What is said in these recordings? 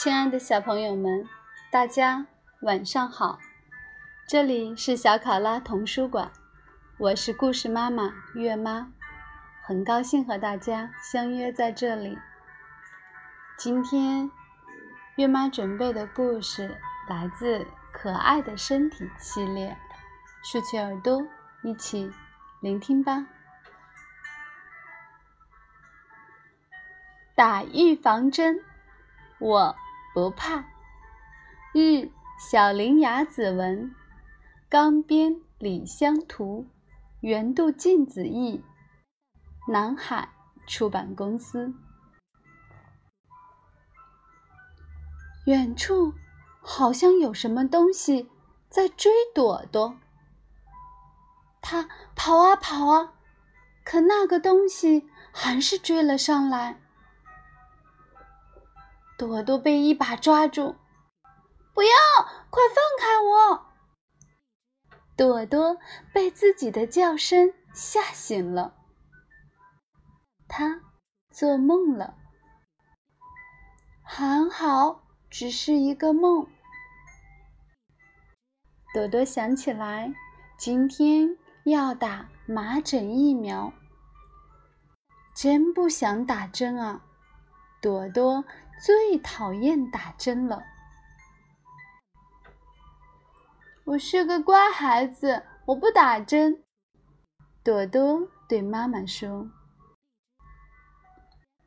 亲爱的小朋友们，大家晚上好！这里是小考拉童书馆，我是故事妈妈月妈，很高兴和大家相约在这里。今天月妈准备的故事来自《可爱的身体》系列，竖起耳朵，一起聆听吧。打预防针，我。不怕。日小林雅子文，冈边李香图，原度静子译，南海出版公司。远处好像有什么东西在追朵朵。他跑啊跑啊，可那个东西还是追了上来。朵朵被一把抓住，不要！快放开我！朵朵被自己的叫声吓醒了，她做梦了。还好，只是一个梦。朵朵想起来，今天要打麻疹疫苗，真不想打针啊！朵朵。最讨厌打针了。我是个乖孩子，我不打针。朵朵对妈妈说：“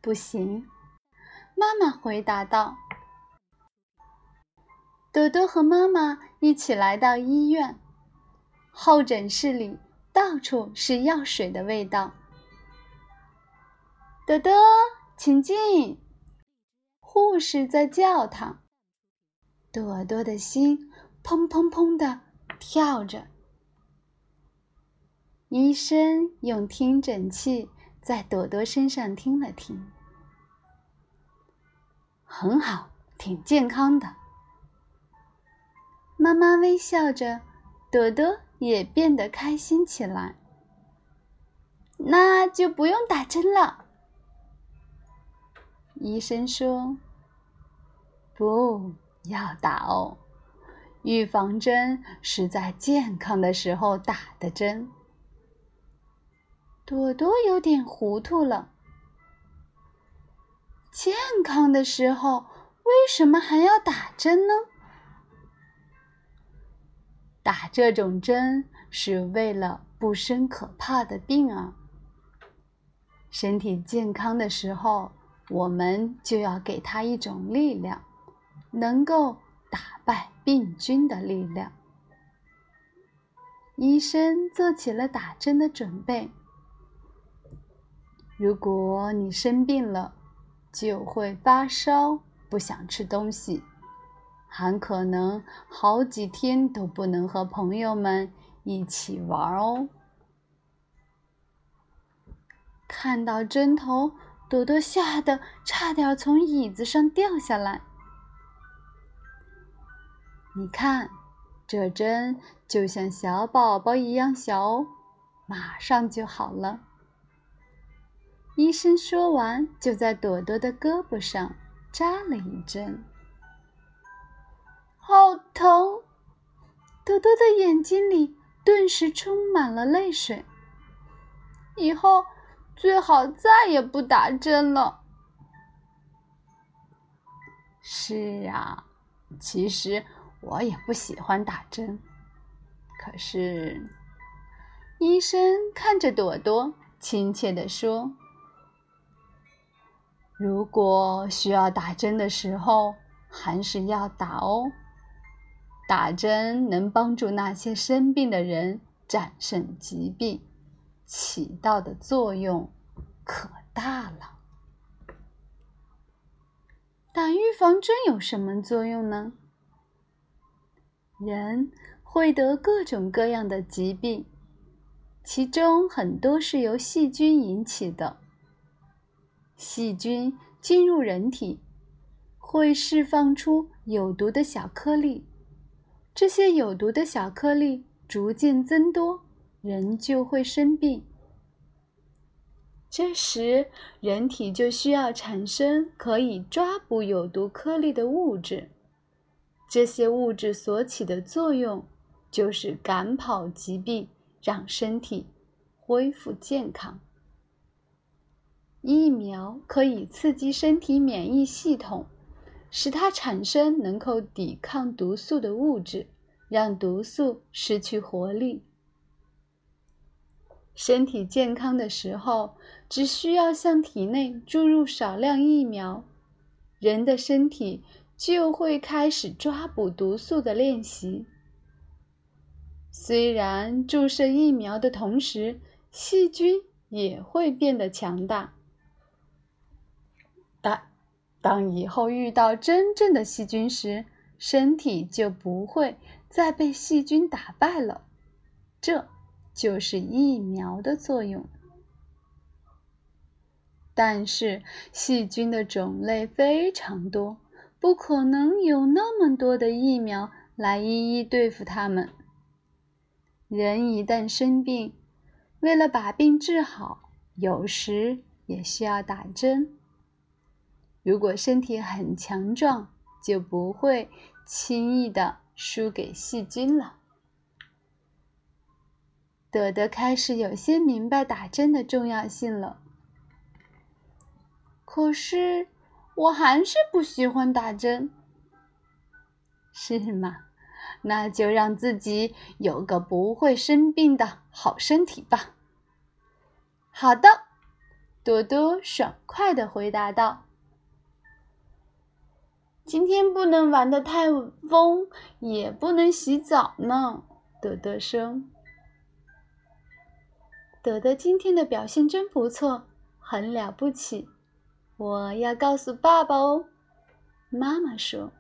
不行。”妈妈回答道。朵朵和妈妈一起来到医院，候诊室里到处是药水的味道。朵朵，请进。护士在叫他，朵朵的心砰砰砰的跳着。医生用听诊器在朵朵身上听了听，很好，挺健康的。妈妈微笑着，朵朵也变得开心起来。那就不用打针了。医生说：“不要打哦，预防针是在健康的时候打的针。”朵朵有点糊涂了。健康的时候为什么还要打针呢？打这种针是为了不生可怕的病啊。身体健康的时候。我们就要给他一种力量，能够打败病菌的力量。医生做起了打针的准备。如果你生病了，就会发烧，不想吃东西，很可能好几天都不能和朋友们一起玩哦。看到针头。朵朵吓得差点从椅子上掉下来。你看，这针就像小宝宝一样小哦，马上就好了。医生说完，就在朵朵的胳膊上扎了一针。好疼！朵朵的眼睛里顿时充满了泪水。以后。最好再也不打针了。是啊，其实我也不喜欢打针。可是，医生看着朵朵，亲切地说：“如果需要打针的时候，还是要打哦。打针能帮助那些生病的人战胜疾病。”起到的作用可大了。打预防针有什么作用呢？人会得各种各样的疾病，其中很多是由细菌引起的。细菌进入人体，会释放出有毒的小颗粒，这些有毒的小颗粒逐渐增多。人就会生病。这时人体就需要产生可以抓捕有毒颗粒的物质。这些物质所起的作用，就是赶跑疾病，让身体恢复健康。疫苗可以刺激身体免疫系统，使它产生能够抵抗毒素的物质，让毒素失去活力。身体健康的时候，只需要向体内注入少量疫苗，人的身体。就会开始抓捕毒素的练习。虽然注射疫苗的同时，细菌也会变得强大，但当以后遇到真正的细菌时，身体就不会再被细菌打败了。这就是疫苗的作用。但是细菌的种类非常多。不可能有那么多的疫苗来一一对付它们。人一旦生病，为了把病治好，有时也需要打针。如果身体很强壮，就不会轻易的输给细菌了。朵朵开始有些明白打针的重要性了。可是。我还是不喜欢打针，是吗？那就让自己有个不会生病的好身体吧。好的，朵朵爽快的回答道：“今天不能玩的太疯，也不能洗澡呢。”朵朵说：“德德今天的表现真不错，很了不起。”我要告诉爸爸哦，妈妈说。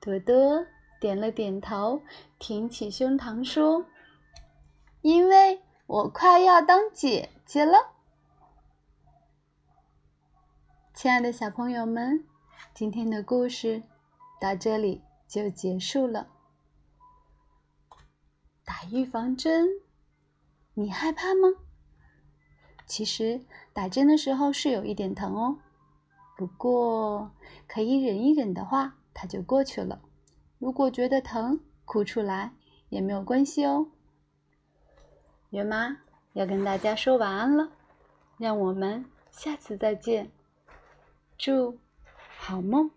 朵朵点了点头，挺起胸膛说：“因为我快要当姐姐了。”亲爱的小朋友们，今天的故事到这里就结束了。打预防针，你害怕吗？其实打针的时候是有一点疼哦，不过可以忍一忍的话，它就过去了。如果觉得疼，哭出来也没有关系哦。月妈要跟大家说晚安了，让我们下次再见，祝好梦。